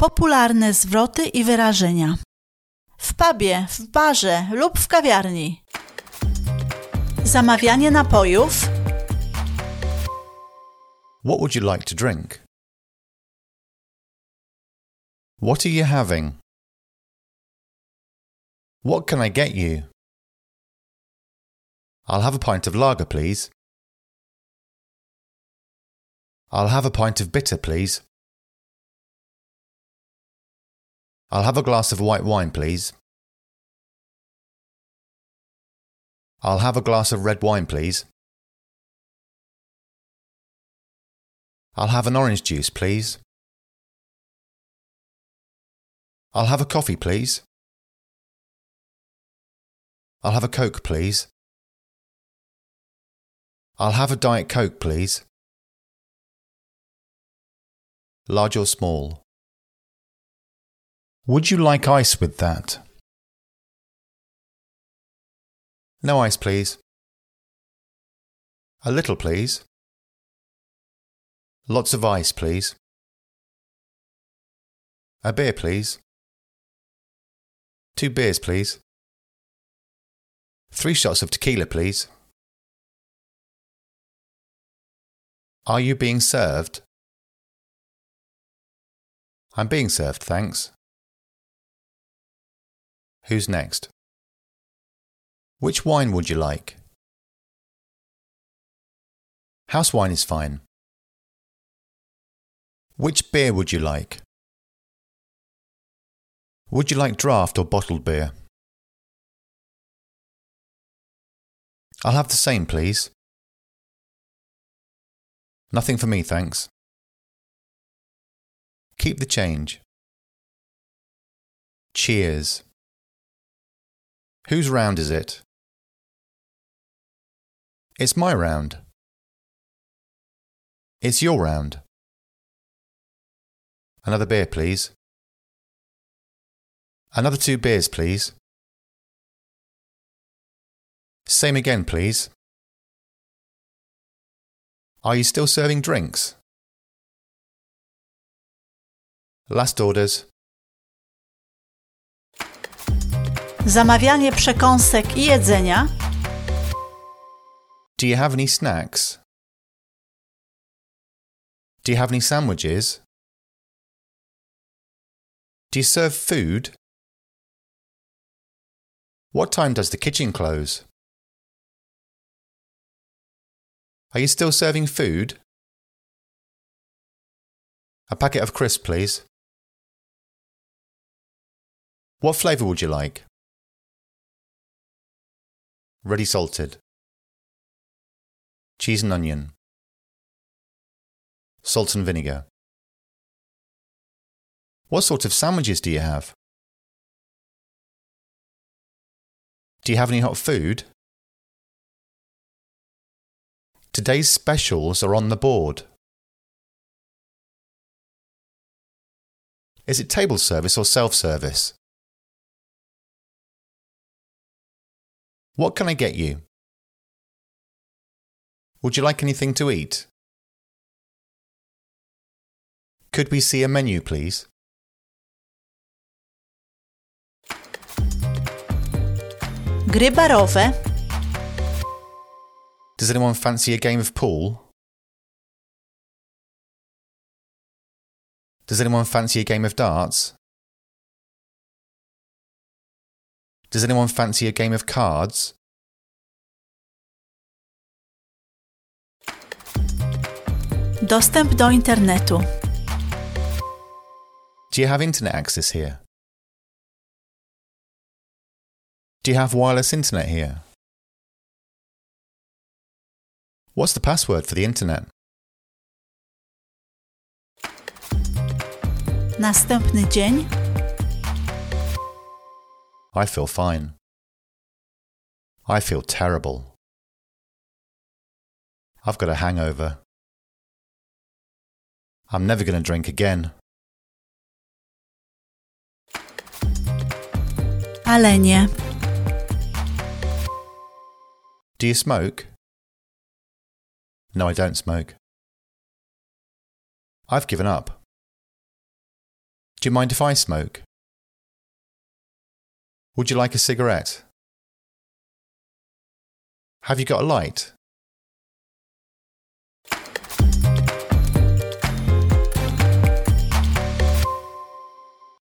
Popularne zwroty i wyrażenia. W pubie, w barze lub w kawiarni. Zamawianie napojów. What would you like to drink? What are you having? What can I get you? I'll have a pint of lager, please. I'll have a pint of bitter, please. I'll have a glass of white wine, please. I'll have a glass of red wine, please. I'll have an orange juice, please. I'll have a coffee, please. I'll have a Coke, please. I'll have a Diet Coke, please. Large or small? Would you like ice with that? No ice, please. A little, please. Lots of ice, please. A beer, please. Two beers, please. Three shots of tequila, please. Are you being served? I'm being served, thanks. Who's next? Which wine would you like? House wine is fine. Which beer would you like? Would you like draft or bottled beer? I'll have the same, please. Nothing for me, thanks. Keep the change. Cheers. Whose round is it? It's my round. It's your round. Another beer, please. Another two beers, please. Same again, please. Are you still serving drinks? Last orders. Zamawianie przekąsek i jedzenia. Do you have any snacks? Do you have any sandwiches? Do you serve food? What time does the kitchen close? Are you still serving food? A packet of crisps, please. What flavour would you like? Ready salted. Cheese and onion. Salt and vinegar. What sort of sandwiches do you have? Do you have any hot food? Today's specials are on the board. Is it table service or self service? What can I get you? Would you like anything to eat? Could we see a menu, please? Gry barowe. Eh? Does anyone fancy a game of pool? Does anyone fancy a game of darts? Does anyone fancy a game of cards? Dostęp do internetu. Do you have internet access here? Do you have wireless internet here? What's the password for the internet? Następny dzień. I feel fine. I feel terrible. I've got a hangover. I'm never going to drink again. Ale nie. Do you smoke? No, I don't smoke. I've given up. Do you mind if I smoke? Would you like a cigarette? Have you got a light?